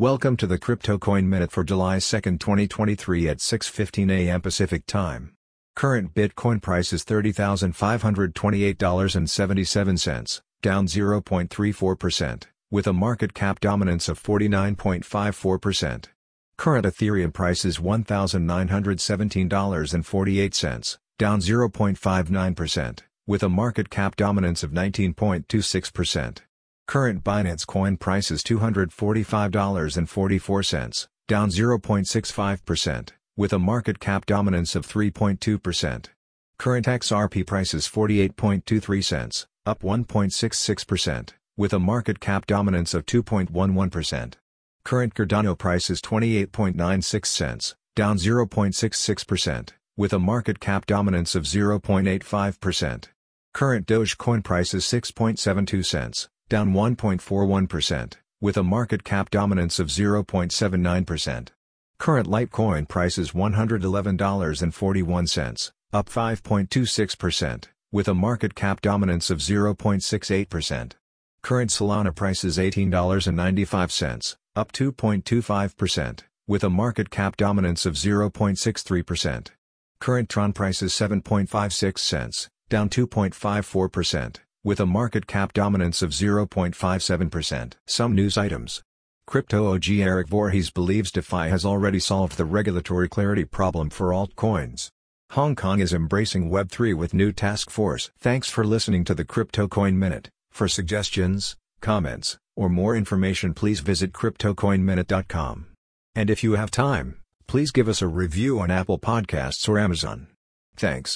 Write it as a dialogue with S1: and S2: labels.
S1: Welcome to the Crypto Coin Minute for July 2, 2023 at 6:15 a.m. Pacific Time. Current Bitcoin price is $30,528.77, down 0.34%, with a market cap dominance of 49.54%. Current Ethereum price is $1,917.48, down 0.59%, with a market cap dominance of 19.26%. Current Binance Coin price is $245.44, down 0.65%, with a market cap dominance of 3.2%. Current XRP price is 48.23 cents, up 1.66%, with a market cap dominance of 2.11%. Current Cardano price is 28.96 cents, down 0.66%, with a market cap dominance of 0.85%. Current Dogecoin price is 6.72 cents, down 1.41%, with a market cap dominance of 0.79%. Current Litecoin price is $111.41, up 5.26%, with a market cap dominance of 0.68%. Current Solana price is $18.95, up 2.25%, with a market cap dominance of 0.63%. Current Tron price is 7.56 cents, down 2.54%, with a market cap dominance of 0.57%. Some news items. Crypto OG Erik Voorhees believes DeFi has already solved the regulatory clarity problem for altcoins. Hong Kong is embracing Web3 with new task force. Thanks for listening to the Crypto Coin Minute. For suggestions, comments, or more information please visit CryptoCoinMinute.com. And if you have time, please give us a review on Apple Podcasts or Amazon. Thanks.